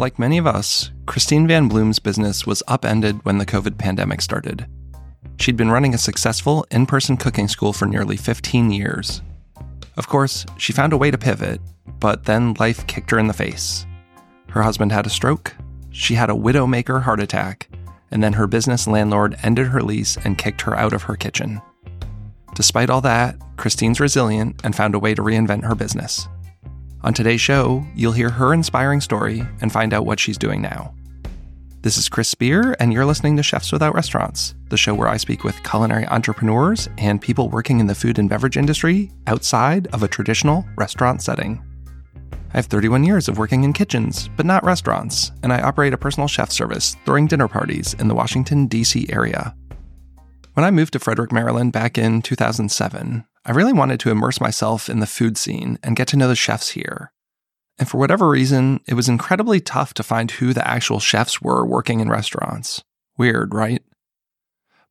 Like many of us, Christine Van Bloem's business was upended when the COVID pandemic started. She'd been running a successful in person cooking school for nearly 15 years. Of course, she found a way to pivot, but then life kicked her in the face. Her husband had a stroke, she had a widowmaker heart attack, and then her business landlord ended her lease and kicked her out of her kitchen. Despite all that, Christine's resilient and found a way to reinvent her business. On today's show, you'll hear her inspiring story and find out what she's doing now. This is Chris Spear, and you're listening to Chefs Without Restaurants, the show where I speak with culinary entrepreneurs and people working in the food and beverage industry outside of a traditional restaurant setting. I have 31 years of working in kitchens, but not restaurants, and I operate a personal chef service throwing dinner parties in the Washington, D.C. area. When I moved to Frederick, Maryland back in 2007, I really wanted to immerse myself in the food scene and get to know the chefs here. And for whatever reason, it was incredibly tough to find who the actual chefs were working in restaurants. Weird, right?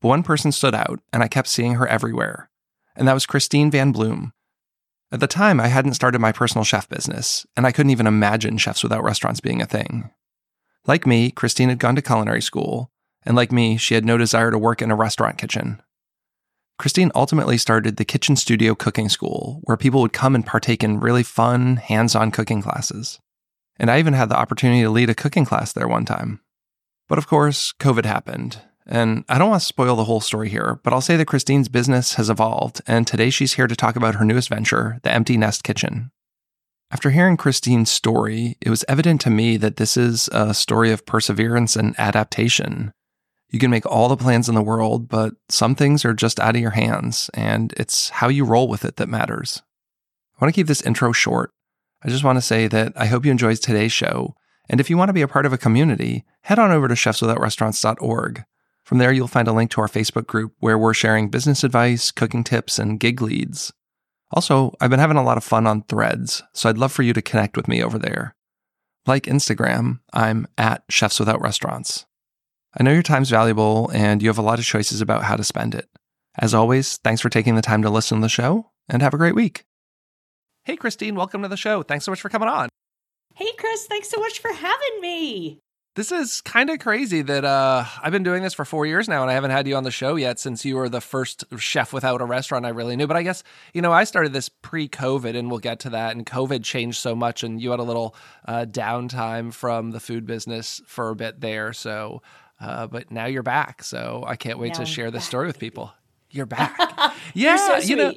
But one person stood out, and I kept seeing her everywhere, and that was Christine Van Bloem, at the time, I hadn't started my personal chef business, and I couldn't even imagine Chefs Without Restaurants being a thing. Like me, Christine had gone to culinary school, and like me, she had no desire to work in a restaurant kitchen. Christine ultimately started the Kitchen Studio Cooking School, where people would come and partake in really fun, hands on cooking classes. And I even had the opportunity to lead a cooking class there one time. But of course, COVID happened, and I don't want to spoil the whole story here, but I'll say that Christine's business has evolved, and today she's here to talk about her newest venture, the Empty Nest Kitchen. After hearing Christine's story, it was evident to me that this is a story of perseverance and adaptation. You can make all the plans in the world, but some things are just out of your hands, and it's how you roll with it that matters. I want to keep this intro short. I just want to say that I hope you enjoyed today's show, and if you want to be a part of a community, head on over to chefswithoutrestaurants.org. From there, you'll find a link to our Facebook group where we're sharing business advice, cooking tips, and gig leads. Also, I've been having a lot of fun on threads, so I'd love for you to connect with me over there. Like Instagram, I'm at Chefs Without Restaurants. I know your time's valuable and you have a lot of choices about how to spend it. As always, thanks for taking the time to listen to the show and have a great week. Hey, Christine, welcome to the show. Thanks so much for coming on. Hey, Chris, thanks so much for having me. This is kind of crazy that uh, I've been doing this for four years now and I haven't had you on the show yet since you were the first chef without a restaurant I really knew. But I guess, you know, I started this pre COVID and we'll get to that. And COVID changed so much and you had a little uh, downtime from the food business for a bit there. So, uh, but now you're back. So I can't wait now to share this story with people. You're back. yeah. So you know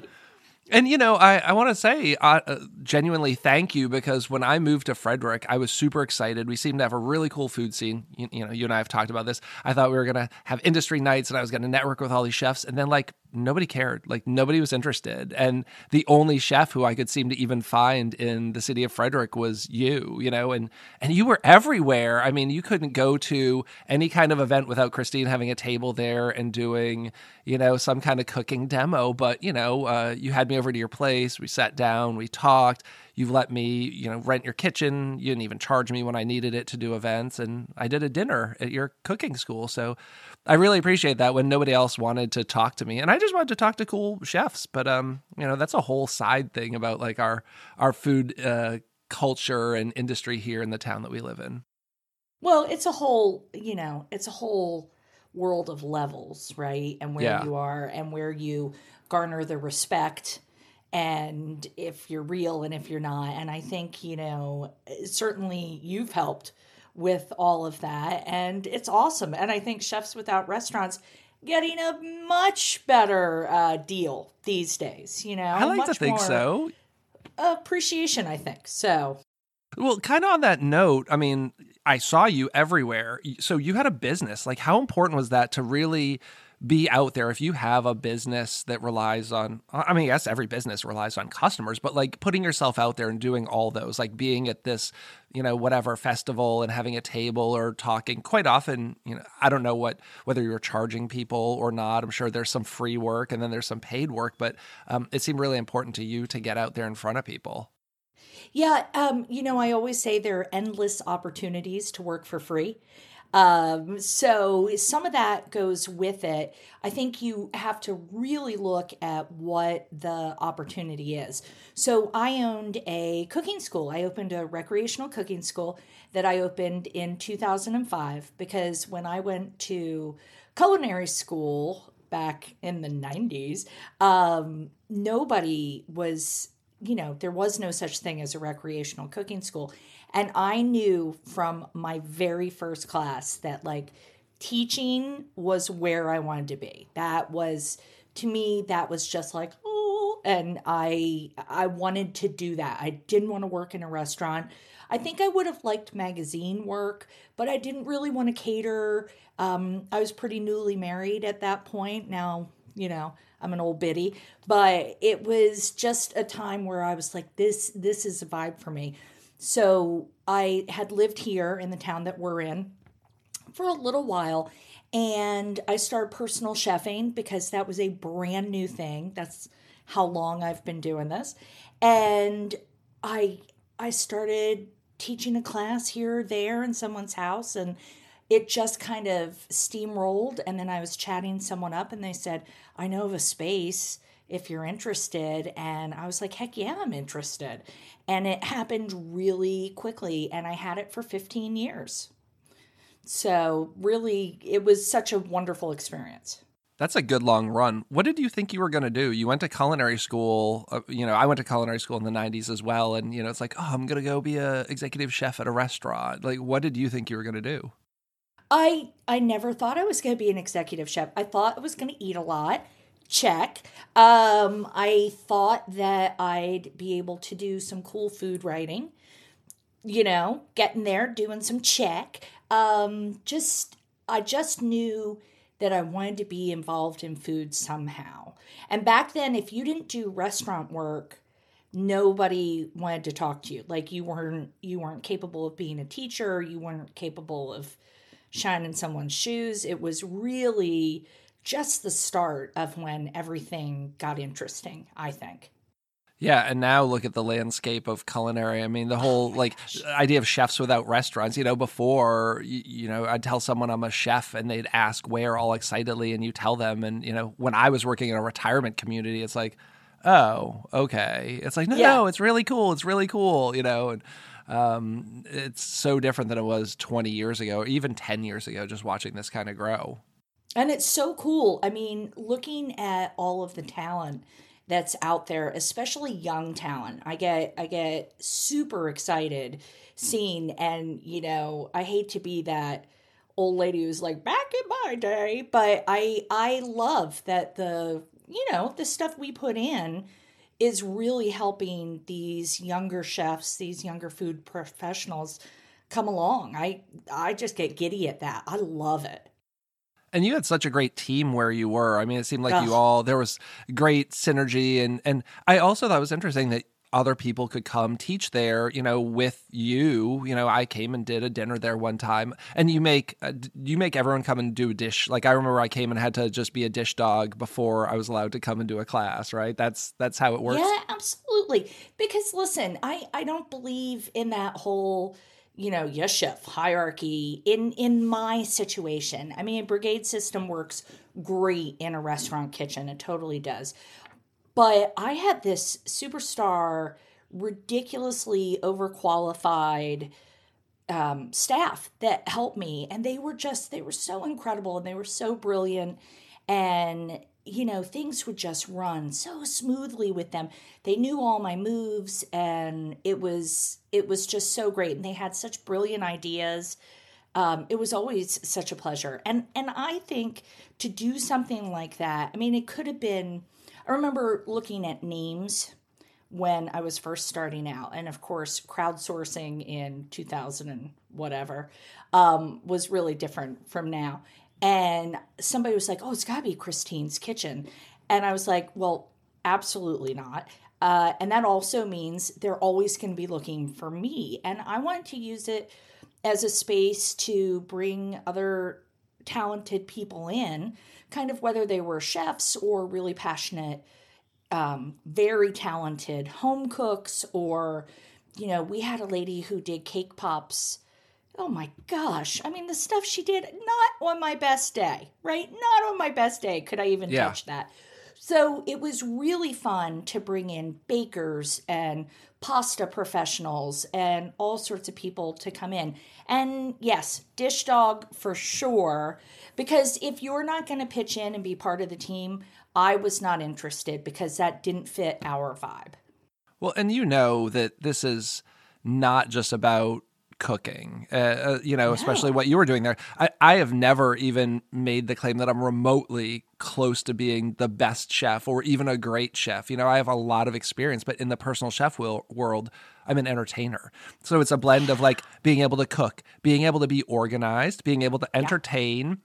and you know, I, I want to say uh, uh, genuinely thank you because when I moved to Frederick, I was super excited. We seem to have a really cool food scene. You, you know, you and I have talked about this. I thought we were gonna have industry nights, and I was gonna network with all these chefs. And then like nobody cared. Like nobody was interested. And the only chef who I could seem to even find in the city of Frederick was you, you know, and and you were everywhere. I mean, you couldn't go to any kind of event without Christine having a table there and doing, you know, some kind of cooking demo. But, you know, uh, you had me over to your place. We sat down, we talked. You've let me, you know, rent your kitchen. You didn't even charge me when I needed it to do events. And I did a dinner at your cooking school. So I really appreciate that when nobody else wanted to talk to me. And I just wanted to talk to cool chefs. But um, you know, that's a whole side thing about like our our food uh culture and industry here in the town that we live in. Well, it's a whole, you know, it's a whole world of levels, right? And where yeah. you are and where you garner the respect and if you're real and if you're not. And I think, you know, certainly you've helped with all of that. And it's awesome. And I think Chefs Without Restaurants getting a much better uh, deal these days, you know? I like to think so. Appreciation, I think. So. Well, kind of on that note, I mean, I saw you everywhere. So you had a business. Like, how important was that to really be out there if you have a business that relies on i mean yes every business relies on customers but like putting yourself out there and doing all those like being at this you know whatever festival and having a table or talking quite often you know i don't know what whether you're charging people or not i'm sure there's some free work and then there's some paid work but um, it seemed really important to you to get out there in front of people. Yeah um, you know i always say there are endless opportunities to work for free Um, so some of that goes with it. I think you have to really look at what the opportunity is. So I owned a cooking school. I opened a recreational cooking school that I opened in 2005 because when I went to culinary school back in the 90s, um, nobody was, you know, there was no such thing as a recreational cooking school. And I knew from my very first class that like teaching was where I wanted to be. That was to me that was just like oh and I I wanted to do that. I didn't want to work in a restaurant. I think I would have liked magazine work, but I didn't really want to cater. Um, I was pretty newly married at that point. Now, you know, I'm an old biddy, but it was just a time where I was like, this, this is a vibe for me. So I had lived here in the town that we're in for a little while and I started personal chefing because that was a brand new thing. That's how long I've been doing this. And I I started teaching a class here or there in someone's house and it just kind of steamrolled and then i was chatting someone up and they said i know of a space if you're interested and i was like heck yeah i'm interested and it happened really quickly and i had it for 15 years so really it was such a wonderful experience that's a good long run. What did you think you were going to do? You went to culinary school. Uh, you know, I went to culinary school in the 90s as well. And, you know, it's like, oh, I'm going to go be a executive chef at a restaurant. Like, what did you think you were going to do? I I never thought I was going to be an executive chef. I thought I was going to eat a lot. Check. Um, I thought that I'd be able to do some cool food writing. You know, getting there, doing some check. Um, just I just knew that I wanted to be involved in food somehow. And back then, if you didn't do restaurant work, nobody wanted to talk to you. Like you weren't you weren't capable of being a teacher, you weren't capable of shining someone's shoes. It was really just the start of when everything got interesting, I think. Yeah, and now look at the landscape of culinary. I mean, the whole oh like gosh. idea of chefs without restaurants. You know, before you, you, know, I'd tell someone I'm a chef, and they'd ask where all excitedly, and you tell them. And you know, when I was working in a retirement community, it's like, oh, okay. It's like, no, yeah. no, it's really cool. It's really cool. You know, and um, it's so different than it was 20 years ago, or even 10 years ago. Just watching this kind of grow. And it's so cool. I mean, looking at all of the talent that's out there, especially young talent. I get I get super excited seeing and you know, I hate to be that old lady who's like back in my day, but I I love that the you know, the stuff we put in is really helping these younger chefs, these younger food professionals come along. I I just get giddy at that. I love it. And you had such a great team where you were. I mean, it seemed like you all there was great synergy, and and I also thought it was interesting that other people could come teach there. You know, with you. You know, I came and did a dinner there one time, and you make uh, you make everyone come and do a dish. Like I remember, I came and had to just be a dish dog before I was allowed to come and do a class. Right? That's that's how it works. Yeah, absolutely. Because listen, I I don't believe in that whole you know, yes, chef hierarchy in in my situation. I mean, a brigade system works great in a restaurant kitchen. It totally does. But I had this superstar, ridiculously overqualified um, staff that helped me, and they were just they were so incredible and they were so brilliant. And you know, things would just run so smoothly with them. They knew all my moves and it was it was just so great and they had such brilliant ideas. Um, it was always such a pleasure. And and I think to do something like that, I mean it could have been I remember looking at names when I was first starting out. And of course, crowdsourcing in 2000 and whatever um, was really different from now and somebody was like, "Oh, it's got to be Christine's kitchen," and I was like, "Well, absolutely not." Uh, and that also means they're always going to be looking for me, and I wanted to use it as a space to bring other talented people in, kind of whether they were chefs or really passionate, um, very talented home cooks, or you know, we had a lady who did cake pops oh my gosh. I mean, the stuff she did, not on my best day, right? Not on my best day could I even yeah. touch that. So it was really fun to bring in bakers and pasta professionals and all sorts of people to come in. And yes, Dish Dog for sure. Because if you're not going to pitch in and be part of the team, I was not interested because that didn't fit our vibe. Well, and you know that this is not just about cooking. Uh, uh, you know, especially what you were doing there. I, I have never even made the claim that I'm remotely close to being the best chef or even a great chef. You know, I have a lot of experience, but in the personal chef will, world, I'm an entertainer. So it's a blend of like being able to cook, being able to be organized, being able to entertain. Yeah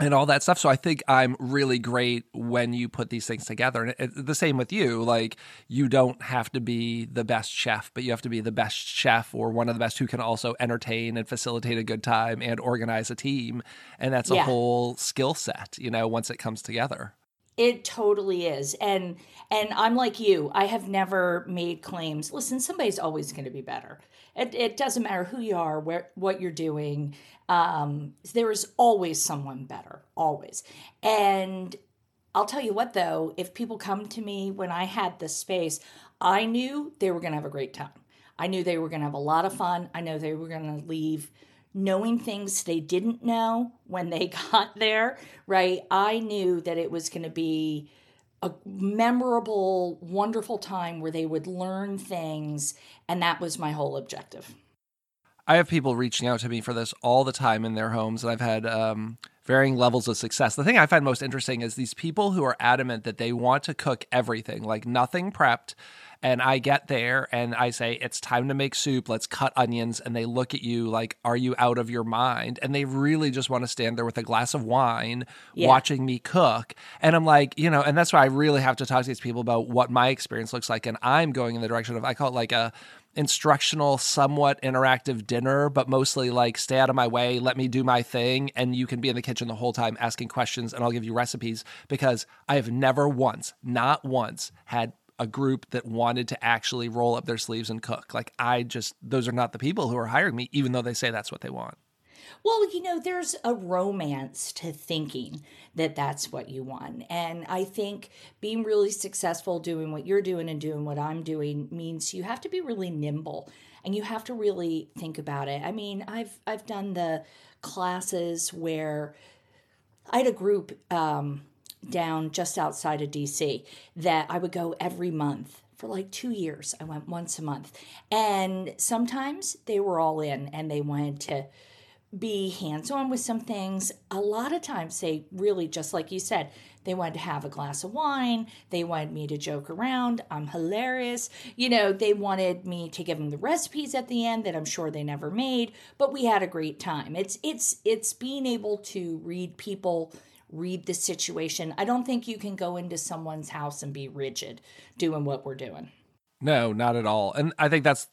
and all that stuff. So I think I'm really great when you put these things together. And it, the same with you. Like you don't have to be the best chef, but you have to be the best chef or one of the best who can also entertain and facilitate a good time and organize a team. And that's yeah. a whole skill set, you know, once it comes together. It totally is. And and I'm like you. I have never made claims. Listen, somebody's always going to be better. It, it doesn't matter who you are, where what you're doing. Um, there is always someone better, always. And I'll tell you what, though, if people come to me when I had this space, I knew they were going to have a great time. I knew they were going to have a lot of fun. I know they were going to leave knowing things they didn't know when they got there, right? I knew that it was going to be a memorable, wonderful time where they would learn things. And that was my whole objective. I have people reaching out to me for this all the time in their homes, and I've had um, varying levels of success. The thing I find most interesting is these people who are adamant that they want to cook everything, like nothing prepped. And I get there and I say, It's time to make soup. Let's cut onions. And they look at you like, Are you out of your mind? And they really just want to stand there with a glass of wine yeah. watching me cook. And I'm like, you know, and that's why I really have to talk to these people about what my experience looks like. And I'm going in the direction of, I call it like a, instructional, somewhat interactive dinner, but mostly like stay out of my way, let me do my thing, and you can be in the kitchen the whole time asking questions and I'll give you recipes because I have never once, not once, had a group that wanted to actually roll up their sleeves and cook. Like I just those are not the people who are hiring me even though they say that's what they want. Well, you know, there's a romance to thinking that that's what you want. And I think being really successful doing what you're doing and doing what I'm doing means you have to be really nimble and you have to really think about it. I mean, I've I've done the classes where I had a group um, down just outside of DC that I would go every month for like two years. I went once a month. And sometimes they were all in and they wanted to be hands on with some things. A lot of times they really, just like you said, they wanted to have a glass of wine. They wanted me to joke around. I'm hilarious. You know, they wanted me to give them the recipes at the end that I'm sure they never made, but we had a great time. It's it's it's being able to read people read the situation. I don't think you can go into someone's house and be rigid doing what we're doing. No, not at all. And I think that's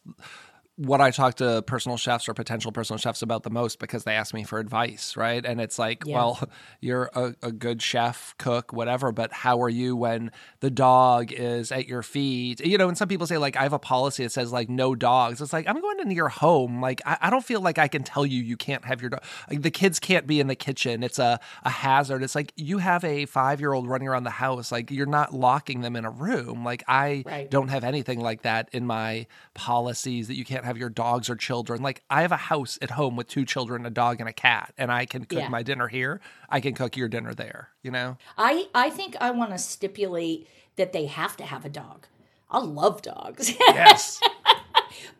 what I talk to personal chefs or potential personal chefs about the most because they ask me for advice, right? And it's like, yeah. well, you're a, a, good chef, cook, whatever, but how are you when the dog is at your feet? You know, and some people say, like, I have a policy that says, like, no dogs. It's like, I'm going into your home. Like, I, I don't feel like I can tell you you can't have your dog. Like, the kids can't be in the kitchen. It's a, a hazard. It's like, you have a five year old running around the house. Like, you're not locking them in a room. Like, I right. don't have anything like that in my policies that you can't have your dogs or children. Like I have a house at home with two children, a dog and a cat, and I can cook yeah. my dinner here. I can cook your dinner there, you know? I I think I want to stipulate that they have to have a dog. I love dogs. Yes.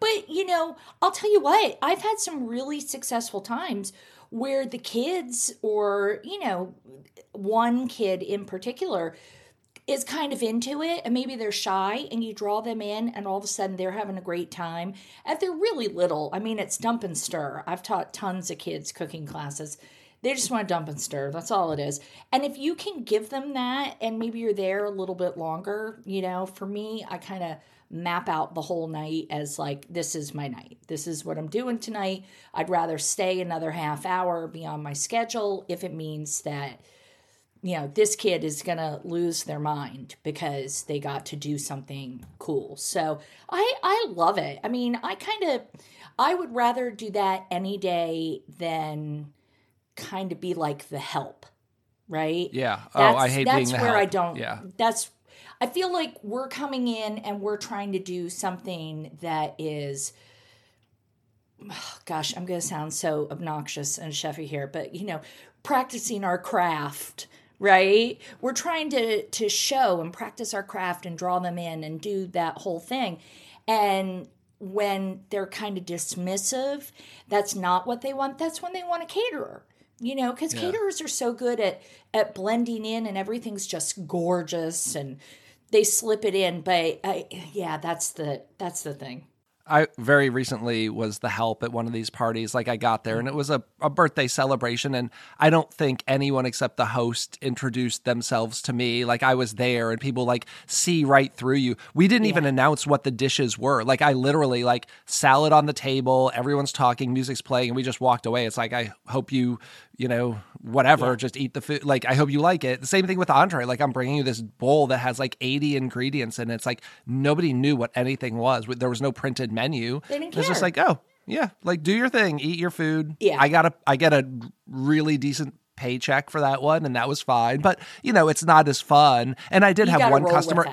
but, you know, I'll tell you what, I've had some really successful times where the kids or, you know, one kid in particular is kind of into it and maybe they're shy and you draw them in and all of a sudden they're having a great time and they're really little. I mean it's dump and stir. I've taught tons of kids cooking classes. They just want to dump and stir. That's all it is. And if you can give them that and maybe you're there a little bit longer you know for me i kind of map out the whole night as like this is my night. This is what i'm doing tonight. I'd rather stay another half hour beyond my schedule if it means that you know, this kid is going to lose their mind because they got to do something cool. So I I love it. I mean, I kind of I would rather do that any day than kind of be like the help, right? Yeah. Oh, I hate that's being where help. I don't. Yeah. That's. I feel like we're coming in and we're trying to do something that is. Oh, gosh, I'm going to sound so obnoxious and chefy here, but you know, practicing our craft right? We're trying to to show and practice our craft and draw them in and do that whole thing. And when they're kind of dismissive that's not what they want. That's when they want a caterer you know because yeah. caterers are so good at at blending in and everything's just gorgeous and they slip it in. But I, yeah that's the that's the thing I very recently was the help at one of these parties. Like I got there and it was a, a birthday celebration. And I don't think anyone except the host introduced themselves to me. Like I was there and people like see right through you. We didn't yeah. even announce what the dishes were. Like I literally like salad on the table, everyone's talking, music's playing, and we just walked away. It's like, I hope you you know, whatever, yeah. just eat the food. Like, I hope you like it. The same thing with the entree. Like, I'm bringing you this bowl that has like 80 ingredients and it's like nobody knew what anything was. There was no printed menu. They didn't care. It's just like, oh, yeah, like do your thing, eat your food. Yeah. I got a, I get a really decent paycheck for that one and that was fine. But, you know, it's not as fun. And I did you have one customer.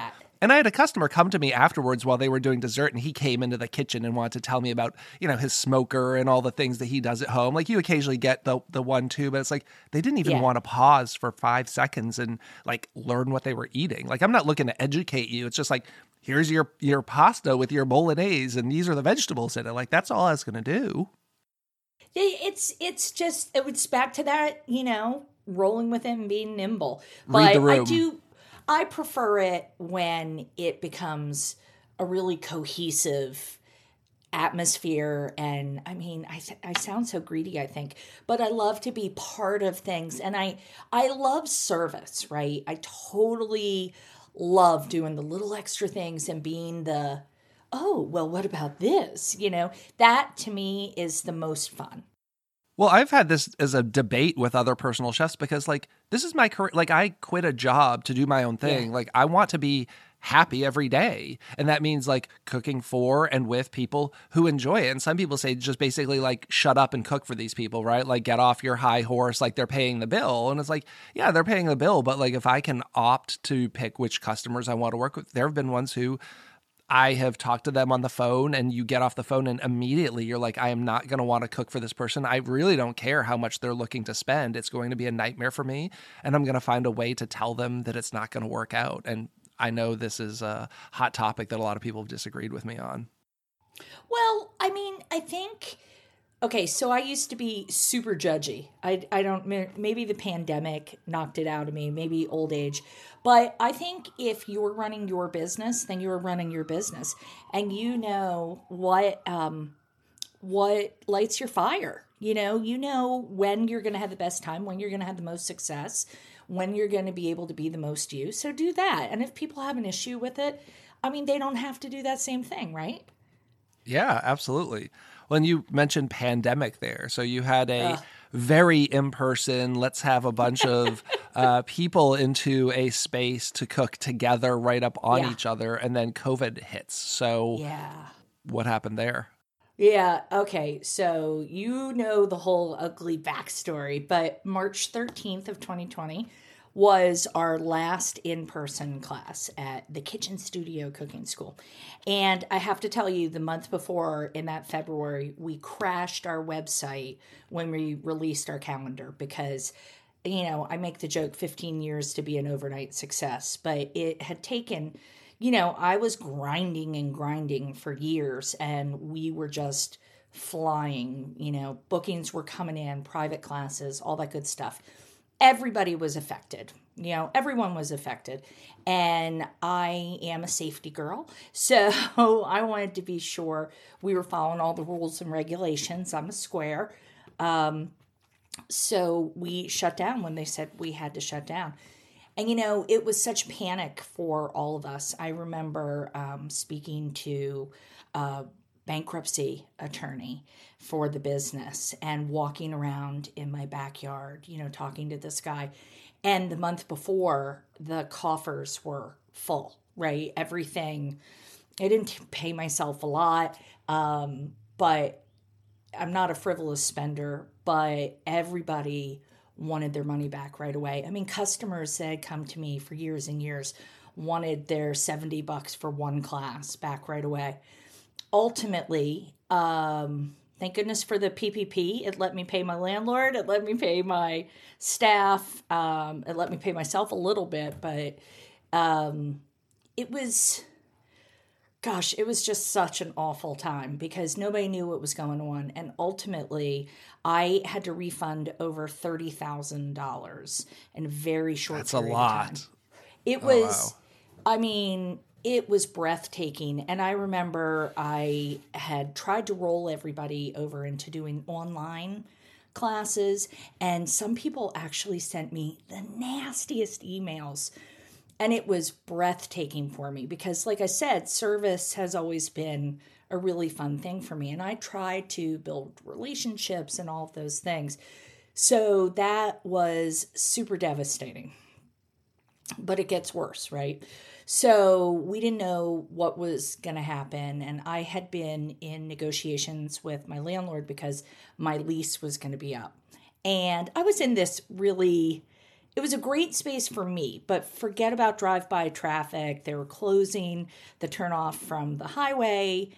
And I had a customer come to me afterwards while they were doing dessert, and he came into the kitchen and wanted to tell me about, you know, his smoker and all the things that he does at home. Like you occasionally get the the one too, but it's like they didn't even yeah. want to pause for five seconds and like learn what they were eating. Like I'm not looking to educate you. It's just like here's your your pasta with your bolognese, and these are the vegetables in it. Like that's all I was gonna do. It's it's just it's back to that you know rolling with it and being nimble. But I do I prefer it when it becomes a really cohesive atmosphere and i mean I, I sound so greedy i think but i love to be part of things and i i love service right? I totally love doing the little extra things and being the oh well what about this? You know that to me is the most fun well, I've had this as a debate with other personal chefs because, like, this is my career. Like, I quit a job to do my own thing. Yeah. Like, I want to be happy every day. And that means, like, cooking for and with people who enjoy it. And some people say just basically, like, shut up and cook for these people, right? Like, get off your high horse. Like, they're paying the bill. And it's like, yeah, they're paying the bill. But, like, if I can opt to pick which customers I want to work with, there have been ones who, I have talked to them on the phone and you get off the phone and immediately you're like, I am not going to want to cook for this person. I really don't care how much they're looking to spend. It's going to be a nightmare for me. And I'm going to find a way to tell them that it's not going to work out. And I know this is a hot topic that a lot of people have disagreed with me on. Well, I mean, I think Okay, so I used to be super judgy. I, I don't, maybe the pandemic knocked it out of me, maybe old age. But I think if you're running your business, then you're running your business and you know what, um, what lights your fire. You know, you know when you're going to have the best time, when you're going to have the most success, when you're going to be able to be the most you. So do that. And if people have an issue with it, I mean, they don't have to do that same thing, right? Yeah, absolutely. When you mentioned pandemic there, so you had a uh. very in person, let's have a bunch of uh, people into a space to cook together right up on yeah. each other, and then COVID hits. So, yeah. what happened there? Yeah, okay. So you know the whole ugly backstory, but March 13th of 2020, was our last in person class at the Kitchen Studio Cooking School. And I have to tell you, the month before in that February, we crashed our website when we released our calendar because. You know, I make the joke 15 years to be an overnight success, but it had taken, you know, I was grinding and grinding for years and we were just flying. You know, bookings were coming in, private classes, all that good stuff everybody was affected. You know, everyone was affected. And I am a safety girl. So I wanted to be sure we were following all the rules and regulations. I'm a square. Um, so we shut down when they said we had to shut down. And, you know, it was such panic for all of us. I remember um, speaking to uh, bankruptcy attorney for the business and walking around in my backyard, you know, talking to this guy. And the month before, the coffers were full, right? Everything. I didn't pay myself a lot, um, but I'm not a frivolous spender, but everybody wanted their money back right away. I mean, customers that had come to me for years and years wanted their 70 bucks for one class back right away. Ultimately, um, thank goodness for the PPP. It let me pay my landlord, it let me pay my staff, um, it let me pay myself a little bit, but um, it was gosh, it was just such an awful time because nobody knew what was going on. And ultimately, I had to refund over $30,000 in a very short That's a lot. It oh, was, wow. I mean, it was breathtaking. And I remember I had tried to roll everybody over into doing online classes. And some people actually sent me the nastiest emails and it was breathtaking for me because like i said service has always been a really fun thing for me and i try to build relationships and all of those things so that was super devastating but it gets worse right so we didn't know what was going to happen and i had been in negotiations with my landlord because my lease was going to be up and i was in this really it was a great space for me, but forget about drive by traffic. They were closing the turnoff from the highway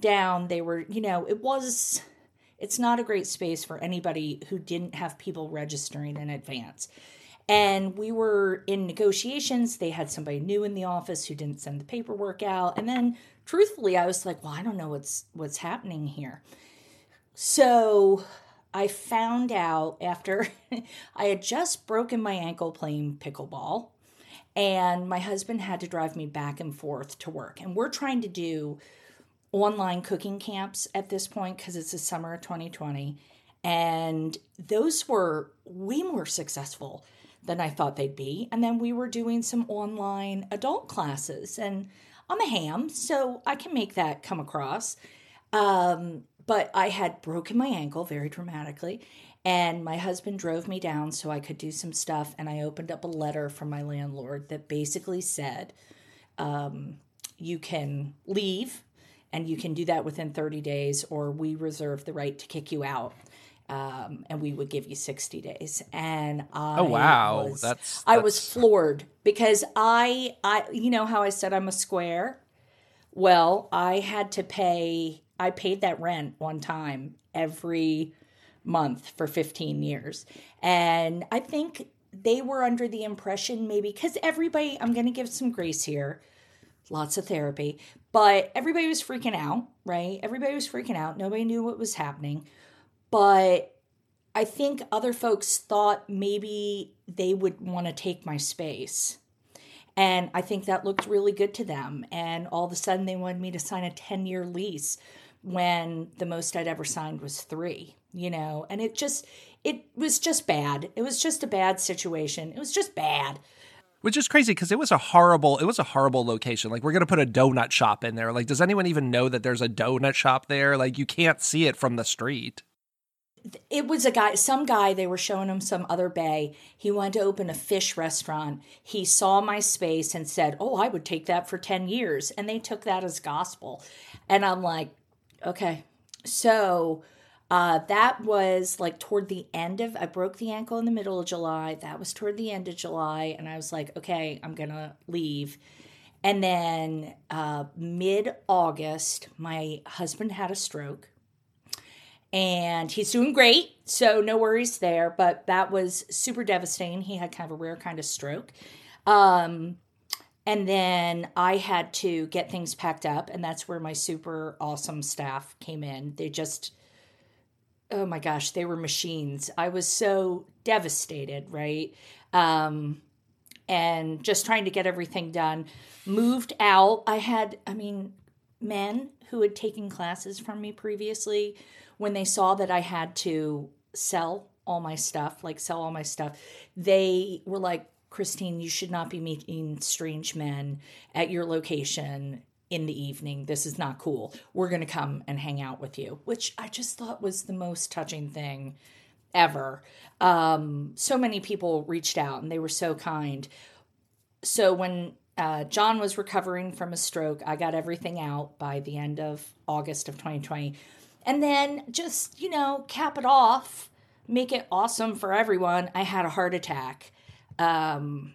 down. They were, you know, it was, it's not a great space for anybody who didn't have people registering in advance. And we were in negotiations. They had somebody new in the office who didn't send the paperwork out. And then truthfully, I was like, well, I don't know what's what's happening here. So I found out after I had just broken my ankle playing pickleball, and my husband had to drive me back and forth to work. And we're trying to do online cooking camps at this point because it's the summer of 2020. And those were way more successful than I thought they'd be. And then we were doing some online adult classes. And I'm a ham, so I can make that come across. Um, but I had broken my ankle very dramatically, and my husband drove me down so I could do some stuff. And I opened up a letter from my landlord that basically said, um, You can leave, and you can do that within 30 days, or we reserve the right to kick you out. Um, and we would give you 60 days. And I oh wow, was, that's, that's I was floored because I I you know how I said I'm a square. Well, I had to pay I paid that rent one time every month for 15 years. And I think they were under the impression maybe because everybody, I'm going to give some grace here, lots of therapy, but everybody was freaking out, right? Everybody was freaking out. Nobody knew what was happening. But I think other folks thought maybe they would want to take my space. And I think that looked really good to them. And all of a sudden, they wanted me to sign a 10 year lease when the most I'd ever signed was three, you know, and it just, it was just bad. It was just a bad situation. It was just bad. Which is crazy because it was a horrible, it was a horrible location. Like we're gonna put a donut shop in there. Like, does anyone even know that there's a donut shop there? Like, you can't see it from the street. It was a guy, some guy. They were showing him some other bay. He wanted to open a fish restaurant. He saw my space and said, "Oh, I would take that for ten years," and they took that as gospel. And I'm like, Okay. So uh, that was like toward the end of, I broke the ankle in the middle of July. That was toward the end of July. And I was like, okay, I'm to leave. And then uh, mid August, my husband had a stroke and he's doing great. So no worries there. But that was super devastating. He had kind of a rare kind of stroke. Um, and then I had to get things packed up, and that's where my super awesome staff came in. They just, oh my gosh, they were machines. I was so devastated, right? Um, and just trying to get everything done. Moved out. I had, I mean, men who had taken classes from me previously, when they saw that I had to sell all my stuff, like sell all my stuff, they were like, Christine, you should not be meeting strange men at your location in the evening. This is not cool. We're going to come and hang out with you, which I just thought was the most touching thing ever. Um, so many people reached out and they were so kind. So when uh, John was recovering from a stroke, I got everything out by the end of August of 2020. and then just, you know, cap it off, make it awesome for everyone. I had a heart attack um,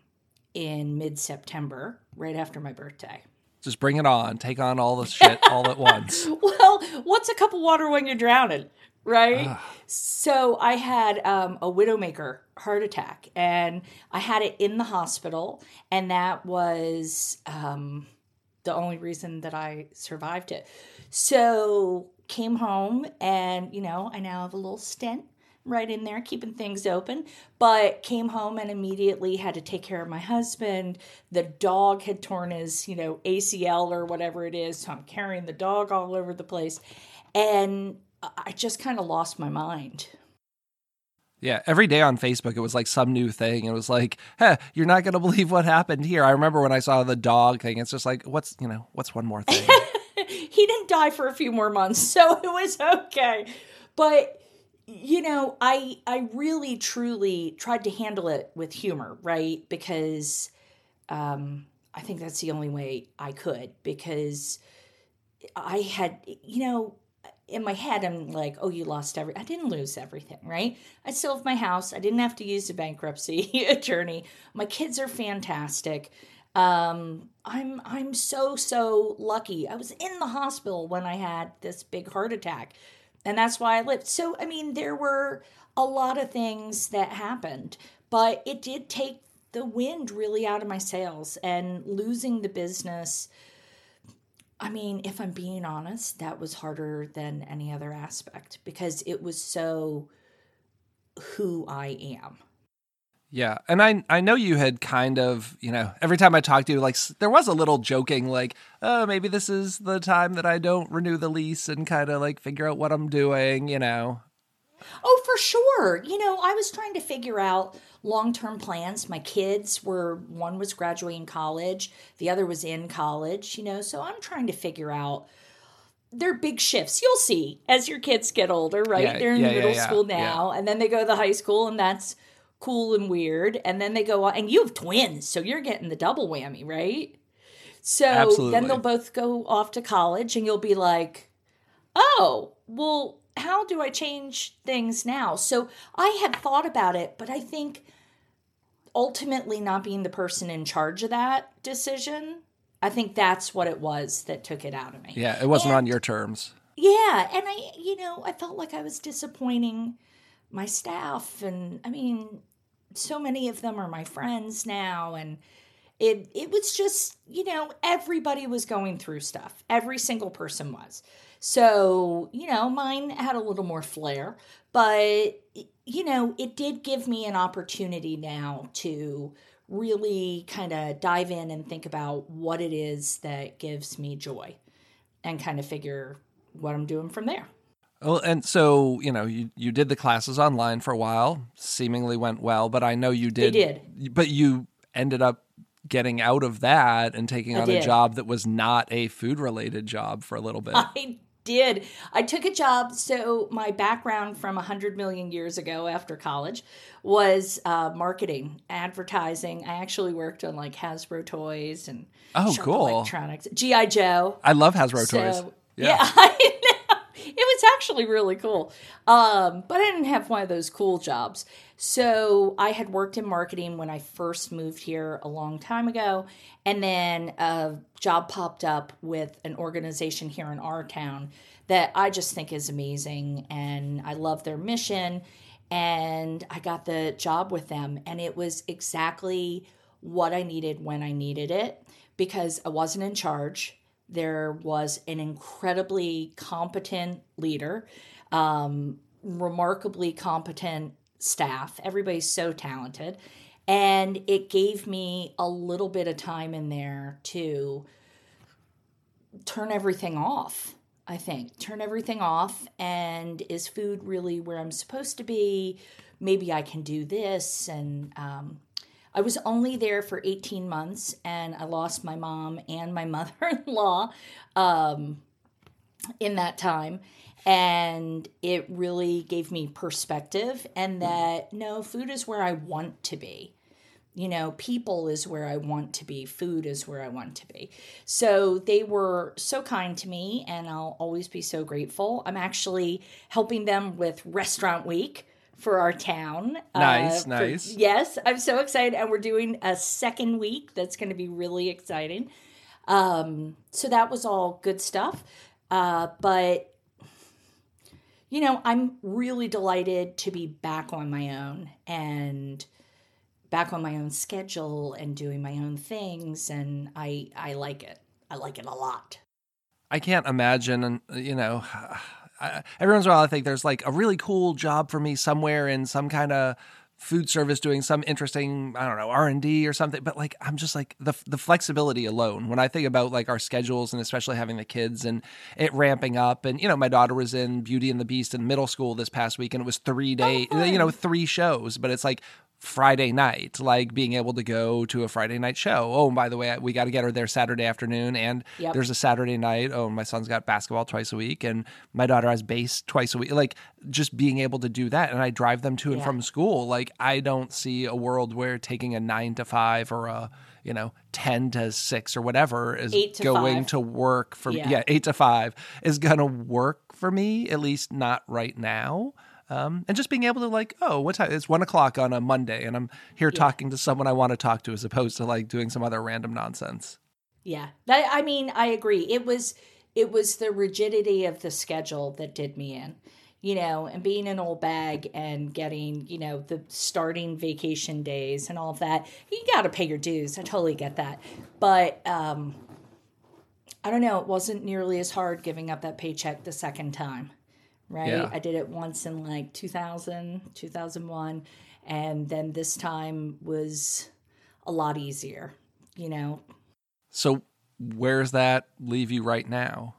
in mid September, right after my birthday. Just bring it on. Take on all the shit all at once. well, what's a cup of water when you're drowning? Right? Ugh. So I had um, a widowmaker heart attack and I had it in the hospital, and that was um, the only reason that I survived it. So came home and, you know, I now have a little stent right in there, keeping things open. But came home and immediately had to take care of my husband. The dog had torn his, you know, ACL or whatever it is. So I'm carrying the dog all over the place. And I just kind of lost my mind. Yeah, every day on Facebook, it was like some new thing. It was like, hey, you're not going to believe what happened here. I remember when I saw the dog thing, it's just like, what's, you know, what's one more thing? he didn't die for a few more months, so it was okay. But you know, I I really truly tried to handle it with humor, right? Because um I think that's the only way I could because I had, you know, in my head, I'm like, oh, you lost every. I didn't lose everything, right? I still have my house. I didn't have to use a bankruptcy attorney. My kids are fantastic. Um, I'm I'm so so lucky. I was in the hospital when I had this big heart attack, and that's why I lived. So I mean, there were a lot of things that happened, but it did take the wind really out of my sails and losing the business. I mean, if I'm being honest, that was harder than any other aspect because it was so who I am. Yeah, and I I know you had kind of you know every time I talked to you like there was a little joking like oh maybe this is the time that I don't renew the lease and kind of like figure out what I'm doing you know. Oh, for sure. You know, I was trying to figure out long term plans. My kids were one was graduating college, the other was in college. You know, so I'm trying to figure out. They're big shifts. You'll see as your kids get older, right? Yeah, They're in yeah, middle yeah, school now, and then they go to the high school, and that's cool and weird. And then they go on, and you have twins, so you're getting the double whammy, right? So Absolutely. then they'll both go off to college, and you'll be like, oh, well, how do I change things now? So I had thought about it, but I think ultimately not being the person in charge of that decision, I think that's what it was that took it out of me. Yeah, it wasn't and, on your terms. Yeah, and I, you know, I felt like I was disappointing my staff and I mean so many of them are my friends now and it it was just you know everybody was going through stuff every single person was so you know mine had a little more flair but you know it did give me an opportunity now to really kind of dive in and think about what it is that gives me joy and kind of figure what I'm doing from there well, and so you know, you you did the classes online for a while, seemingly went well, but I know you did. They did. But you ended up getting out of that and taking I on did. a job that was not a food related job for a little bit. I did. I took a job. So my background from 100 million years ago after college was uh, marketing, advertising. I actually worked on like Hasbro toys and oh, cool electronics, GI Joe. I love Hasbro so, toys. Yeah, yeah I it was actually really cool. Um, but I didn't have one of those cool jobs. So I had worked in marketing when I first moved here a long time ago. And then a job popped up with an organization here in our town that I just think is amazing. And I love their mission. And I got the job with them. And it was exactly what I needed when I needed it because I wasn't in charge there was an incredibly competent leader, um, remarkably competent staff. Everybody's so talented. And it gave me a little bit of time in there to turn everything off. I think turn everything off. And is food really where I'm supposed to be? Maybe I can do this. And um, I was only there for 18 months and I lost my mom and my mother in law um, in that time. And it really gave me perspective and that no, food is where I want to be. You know, people is where I want to be, food is where I want to be. So they were so kind to me, and I'll always be so grateful. I'm actually helping them with Restaurant Week for our town. Nice, uh, nice. yes, I'm so excited. And we're doing a second week that's going to be really exciting. Um, so that was all good stuff. Uh, but, you know, I'm really delighted to be back on my own and back on my own schedule and doing my own things and I I like it. I like it a lot. I can't imagine, you know, I, every once in a while I think there's like a really cool job for me somewhere in some kind of food service doing some interesting i don't know r&d or something but like i'm just like the the flexibility alone when i think about like our schedules and especially having the kids and it ramping up and you know my daughter was in beauty and the beast in middle school this past week and it was three days oh, you know three shows but it's like Friday night, like being able to go to a Friday night show. Oh, and by the way, we got to get her there Saturday afternoon, and yep. there's a Saturday night. Oh, my son's got basketball twice a week, and my daughter has bass twice a week. Like just being able to do that, and I drive them to and yeah. from school. Like I don't see a world where taking a nine to five or a you know 10 to 6 or whatever is to going five. to work for yeah. yeah 8 to 5 is going to work for me at least not right now um, and just being able to like, oh, what time? It's one o'clock on a Monday, and I'm here yeah. talking to someone I want to talk to, as opposed to like doing some other random nonsense. Yeah, that, I mean, I agree. It was it was the rigidity of the schedule that did me in, you know, and being an old bag and getting you know the starting vacation days and all of that. You got to pay your dues. I totally get that, but. um I don't know. It wasn't nearly as hard giving up that paycheck the second time right? Yeah. I did it once in like 2000, 2001. And then this time was a lot easier, you know? So, where's that leave you right now?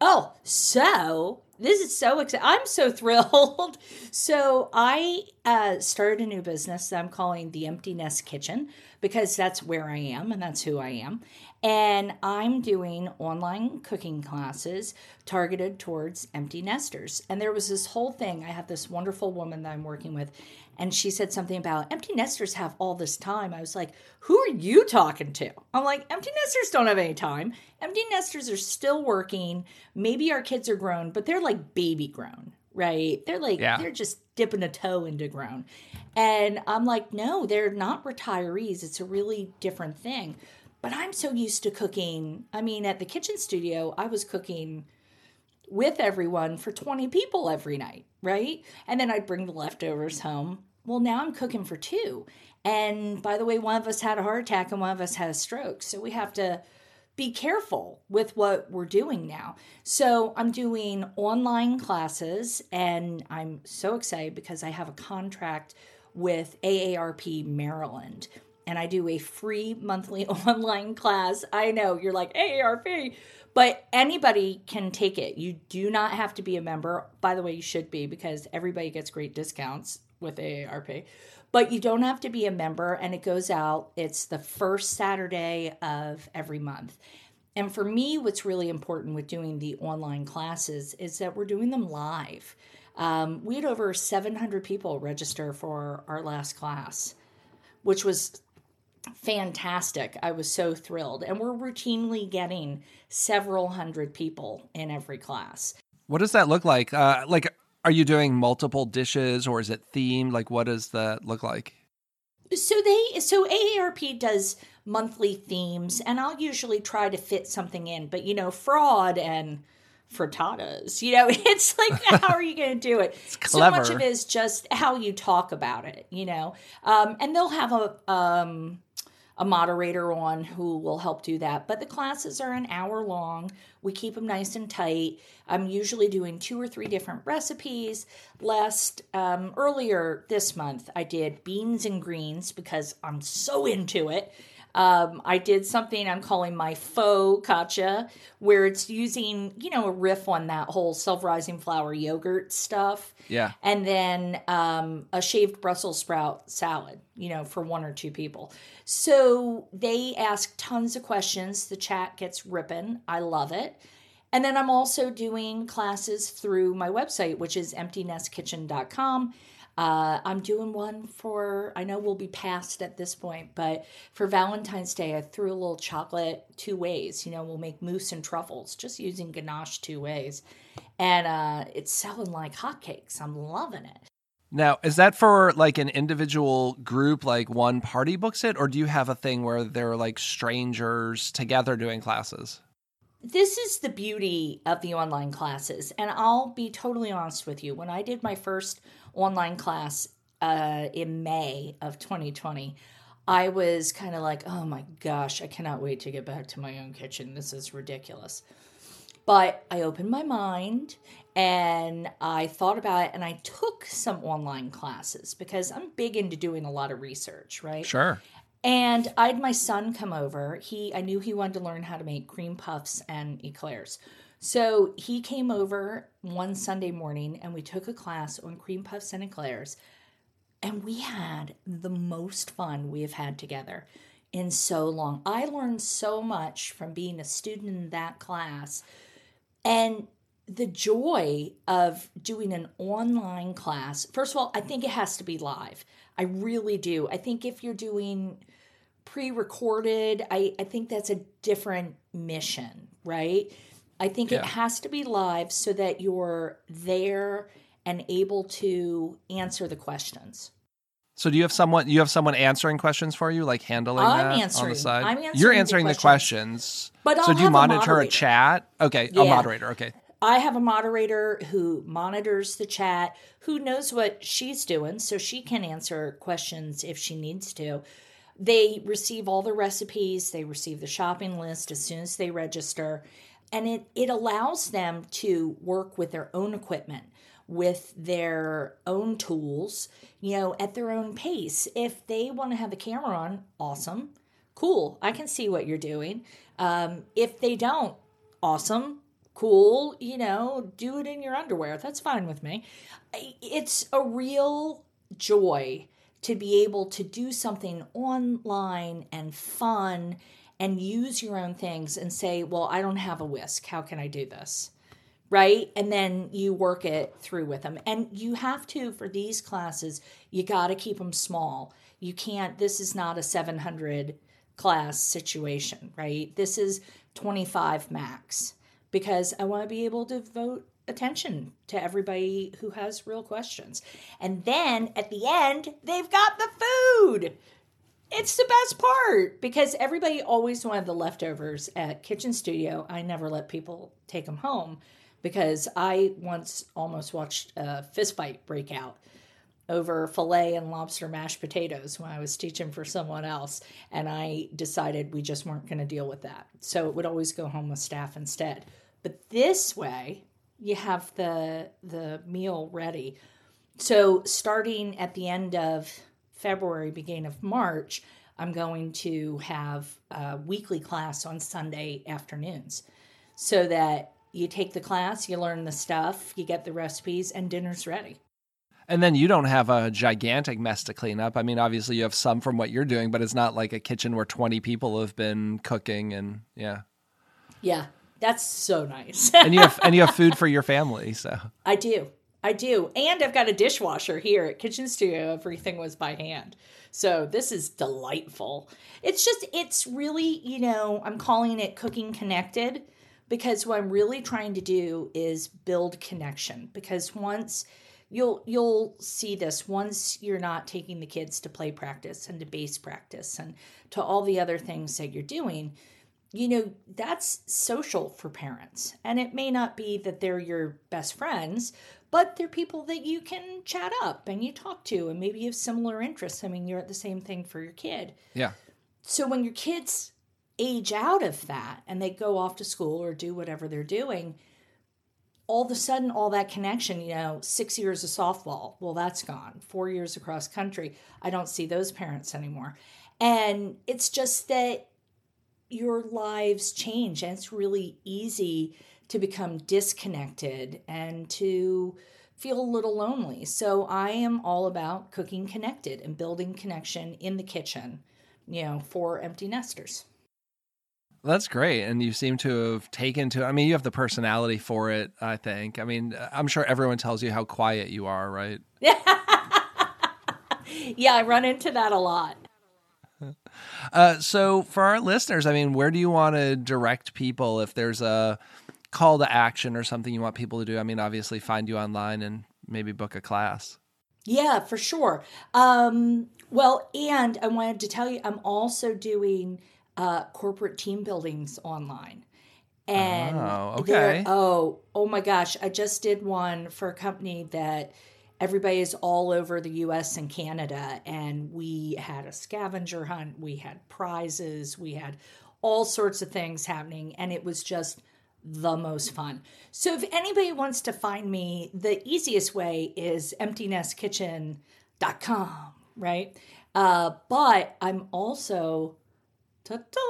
Oh, so this is so exciting. I'm so thrilled. so, I uh, started a new business that I'm calling the Empty Nest Kitchen because that's where I am and that's who I am. And I'm doing online cooking classes targeted towards empty nesters. And there was this whole thing. I have this wonderful woman that I'm working with, and she said something about empty nesters have all this time. I was like, Who are you talking to? I'm like, Empty nesters don't have any time. Empty nesters are still working. Maybe our kids are grown, but they're like baby grown, right? They're like, yeah. they're just dipping a toe into grown. And I'm like, No, they're not retirees. It's a really different thing. But I'm so used to cooking. I mean, at the kitchen studio, I was cooking with everyone for 20 people every night, right? And then I'd bring the leftovers home. Well, now I'm cooking for two. And by the way, one of us had a heart attack and one of us had a stroke. So we have to be careful with what we're doing now. So I'm doing online classes and I'm so excited because I have a contract with AARP Maryland and I do a free monthly online class. I know you're like AARP, but anybody can take it. You do not have to be a member. By the way, you should be because everybody gets great discounts with AARP. But you don't have to be a member, and it goes out. It's the first Saturday of every month. And for me, what's really important with doing the online classes is that we're doing them live. Um, we had over 700 people register for our last class, which was fantastic. I was so thrilled. And we're routinely getting several hundred people in every class. What does that look like? Uh, like, are you doing multiple dishes or is it themed? Like, what does that look like? So they so AARP does monthly themes, and I'll usually try to fit something in. But you know, fraud and frittatas. You know, it's like how are you going to do it? so much of it is just how you talk about it. You know, um, and they'll have a um, a moderator on who will help do that. But the classes are an hour long. We keep them nice and tight. I'm usually doing two or three different recipes. Last um, earlier this month, I did beans and greens because I'm so into it. Um, I did something I'm calling my faux katcha, where it's using, you know, a riff on that whole self rising flour yogurt stuff. Yeah. And then um, a shaved Brussels sprout salad, you know, for one or two people. So they ask tons of questions. The chat gets ripping. I love it. And then I'm also doing classes through my website, which is emptynestkitchen.com. Uh, I'm doing one for, I know we'll be past at this point, but for Valentine's Day, I threw a little chocolate two ways. You know, we'll make mousse and truffles just using ganache two ways. And uh, it's selling like hotcakes. I'm loving it. Now, is that for like an individual group, like one party books it, or do you have a thing where they're like strangers together doing classes? This is the beauty of the online classes. And I'll be totally honest with you. When I did my first online class uh, in May of 2020, I was kind of like, oh my gosh, I cannot wait to get back to my own kitchen. This is ridiculous. But I opened my mind and I thought about it and I took some online classes because I'm big into doing a lot of research, right? Sure. And I had my son come over. He I knew he wanted to learn how to make cream puffs and eclairs. So he came over one Sunday morning and we took a class on cream puffs and eclairs. And we had the most fun we have had together in so long. I learned so much from being a student in that class. And the joy of doing an online class, first of all, I think it has to be live. I really do. I think if you're doing pre recorded, I, I think that's a different mission, right? I think yeah. it has to be live so that you're there and able to answer the questions. So do you have someone you have someone answering questions for you, like handling I'm that answering, on the side? I'm answering You're answering the questions. The questions. But I'll so do you monitor a, a, chat? Okay, yeah. a moderator. Okay. I have a moderator who monitors the chat, who knows what she's doing, so she can answer questions if she needs to. They receive all the recipes, they receive the shopping list as soon as they register, and it, it allows them to work with their own equipment, with their own tools, you know, at their own pace. If they want to have the camera on, awesome, cool, I can see what you're doing. Um, if they don't, awesome, cool, you know, do it in your underwear. That's fine with me. It's a real joy to be able to do something online and fun and use your own things and say, well, I don't have a whisk. How can I do this? Right. And then you work it through with them. And you have to, for these classes, you got to keep them small. You can't, this is not a 700 class situation, right? This is 25 max because I want to be able to devote attention to everybody who has real questions. And then at the end, they've got the food. It's the best part because everybody always wanted the leftovers at Kitchen Studio. I never let people take them home because I once almost watched a fist fight break out over filet and lobster mashed potatoes when I was teaching for someone else. And I decided we just weren't going to deal with that. So it would always go home with staff instead. But this way, you have the the meal ready. So starting at the end of February, beginning of March, I'm going to have a weekly class on Sunday afternoons so that you take the class, you learn the stuff, you get the recipes, and dinner's ready. And then you don't have a gigantic mess to clean up. I mean, obviously you have some from what you're doing, but it's not like a kitchen where 20 people have been cooking and yeah. Yeah. That's so nice. and you have and you have food for your family, so. I do. I do. And I've got a dishwasher here at Kitchen Studio. Everything was by hand. So this is delightful. It's just, it's really, you know, I'm calling it cooking connected because what I'm really trying to do is build connection. Because once you'll you'll see this once you're not taking the kids to play practice and to base practice and to all the other things that you're doing you know, that's social for parents. And it may not be that they're your best friends, but they're people that you can chat up and you talk to and maybe you have similar interests. I mean, you're at the same thing for your kid. Yeah. So when your kids age out of that and they go off to school or do whatever they're doing, all of a sudden, all that connection, you know, six years of softball, well, that's gone. Four years across country, I don't see those parents anymore. And it's just that your lives change and it's really easy to become disconnected and to feel a little lonely. So I am all about cooking connected and building connection in the kitchen, you know, for empty nesters. That's great. And you seem to have taken to I mean, you have the personality for it, I think. I mean, I'm sure everyone tells you how quiet you are, right? Yeah. yeah, I run into that a lot. Uh, so, for our listeners, I mean, where do you want to direct people if there's a call to action or something you want people to do? I mean, obviously, find you online and maybe book a class. Yeah, for sure. Um, well, and I wanted to tell you, I'm also doing uh, corporate team buildings online. And oh, okay. Oh, oh my gosh! I just did one for a company that everybody is all over the US and Canada. And we had a scavenger hunt, we had prizes, we had all sorts of things happening. And it was just the most fun. So if anybody wants to find me, the easiest way is emptynestkitchen.com, right? Uh, but I'm also ta-da,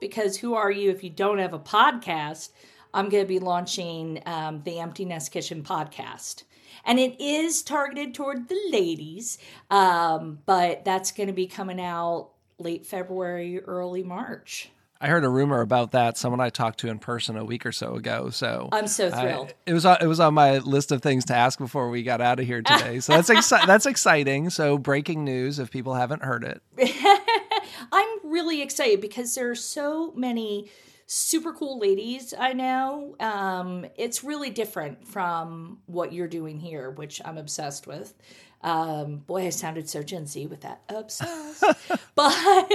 because who are you if you don't have a podcast? I'm going to be launching um, the Empty Nest Kitchen podcast and it is targeted toward the ladies, um, but that's going to be coming out late February, early March. I heard a rumor about that. Someone I talked to in person a week or so ago. So I'm so thrilled. I, it was it was on my list of things to ask before we got out of here today. So that's exci- that's exciting. So breaking news if people haven't heard it. I'm really excited because there are so many super cool ladies I know. Um, it's really different from what you're doing here, which I'm obsessed with. Um, boy, I sounded so Gen Z with that obsessed. but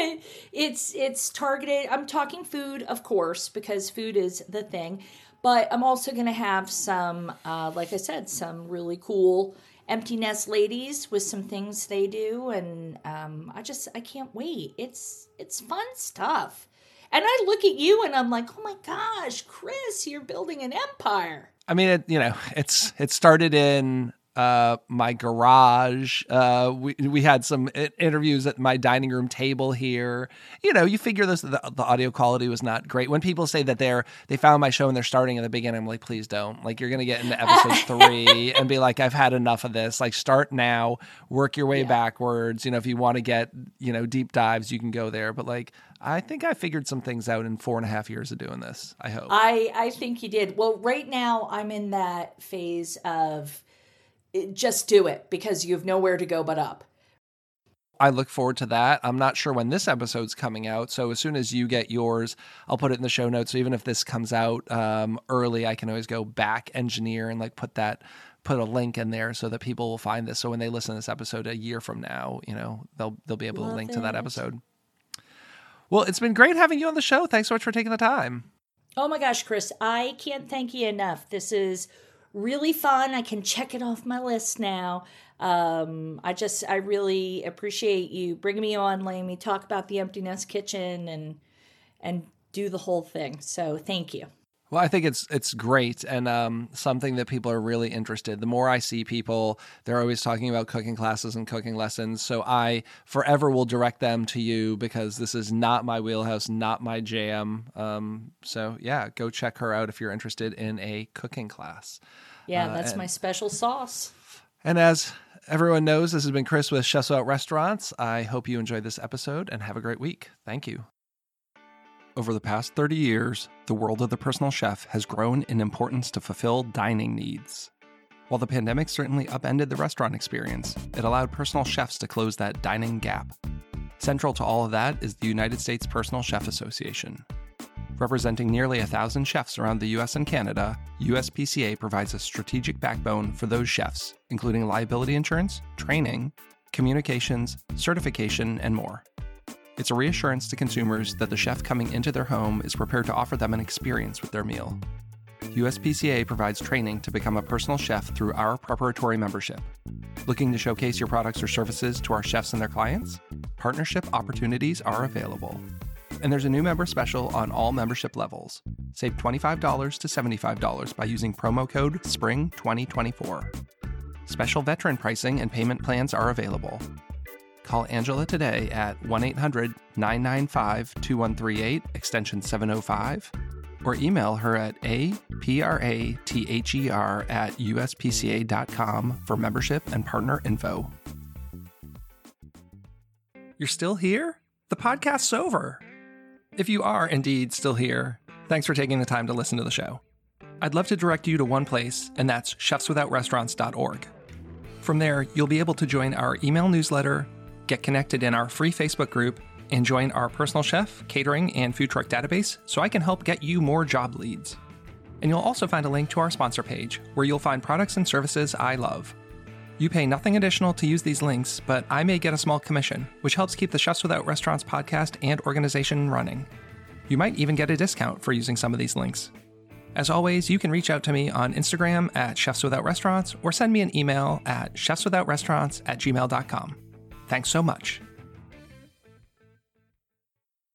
it's it's targeted. I'm talking food, of course, because food is the thing. But I'm also going to have some, uh, like I said, some really cool empty nest ladies with some things they do, and um, I just I can't wait. It's it's fun stuff. And I look at you and I'm like, oh my gosh, Chris, you're building an empire. I mean, it, you know, it's it started in uh, my garage. Uh, we we had some interviews at my dining room table here. You know, you figure this the, the, audio quality was not great. When people say that they're they found my show and they're starting at the beginning, I'm like, please don't. Like you're gonna get into episode three and be like, I've had enough of this. Like start now, work your way yeah. backwards. You know, if you want to get you know deep dives, you can go there. But like, I think I figured some things out in four and a half years of doing this. I hope. I I think you did. Well, right now I'm in that phase of just do it because you have nowhere to go but up. I look forward to that. I'm not sure when this episode's coming out, so as soon as you get yours, I'll put it in the show notes. So even if this comes out um, early, I can always go back engineer and like put that put a link in there so that people will find this. So when they listen to this episode a year from now, you know they'll they'll be able Love to link it. to that episode. Well, it's been great having you on the show. Thanks so much for taking the time. Oh my gosh, Chris, I can't thank you enough. This is really fun. I can check it off my list now. Um, I just, I really appreciate you bringing me on, letting me talk about the Empty Nest Kitchen and and do the whole thing. So thank you. Well, I think it's it's great and um, something that people are really interested. The more I see people, they're always talking about cooking classes and cooking lessons. So I forever will direct them to you because this is not my wheelhouse, not my jam. Um, so yeah, go check her out if you're interested in a cooking class. Yeah, uh, that's and, my special sauce. And as everyone knows, this has been Chris with Chefs Without Restaurants. I hope you enjoyed this episode and have a great week. Thank you. Over the past 30 years, the world of the personal chef has grown in importance to fulfill dining needs. While the pandemic certainly upended the restaurant experience, it allowed personal chefs to close that dining gap. Central to all of that is the United States Personal Chef Association. Representing nearly a thousand chefs around the US and Canada, USPCA provides a strategic backbone for those chefs, including liability insurance, training, communications, certification, and more. It's a reassurance to consumers that the chef coming into their home is prepared to offer them an experience with their meal. USPCA provides training to become a personal chef through our preparatory membership. Looking to showcase your products or services to our chefs and their clients? Partnership opportunities are available. And there's a new member special on all membership levels. Save $25 to $75 by using promo code SPRING2024. Special veteran pricing and payment plans are available. Call Angela today at 1 800 995 2138, extension 705, or email her at aprather at uspca.com for membership and partner info. You're still here? The podcast's over. If you are indeed still here, thanks for taking the time to listen to the show. I'd love to direct you to one place, and that's chefswithoutrestaurants.org. From there, you'll be able to join our email newsletter, get connected in our free Facebook group, and join our personal chef, catering, and food truck database so I can help get you more job leads. And you'll also find a link to our sponsor page where you'll find products and services I love. You pay nothing additional to use these links, but I may get a small commission, which helps keep the Chefs Without Restaurants podcast and organization running. You might even get a discount for using some of these links. As always, you can reach out to me on Instagram at Chefs Without Restaurants or send me an email at chefswithoutrestaurants at gmail.com. Thanks so much.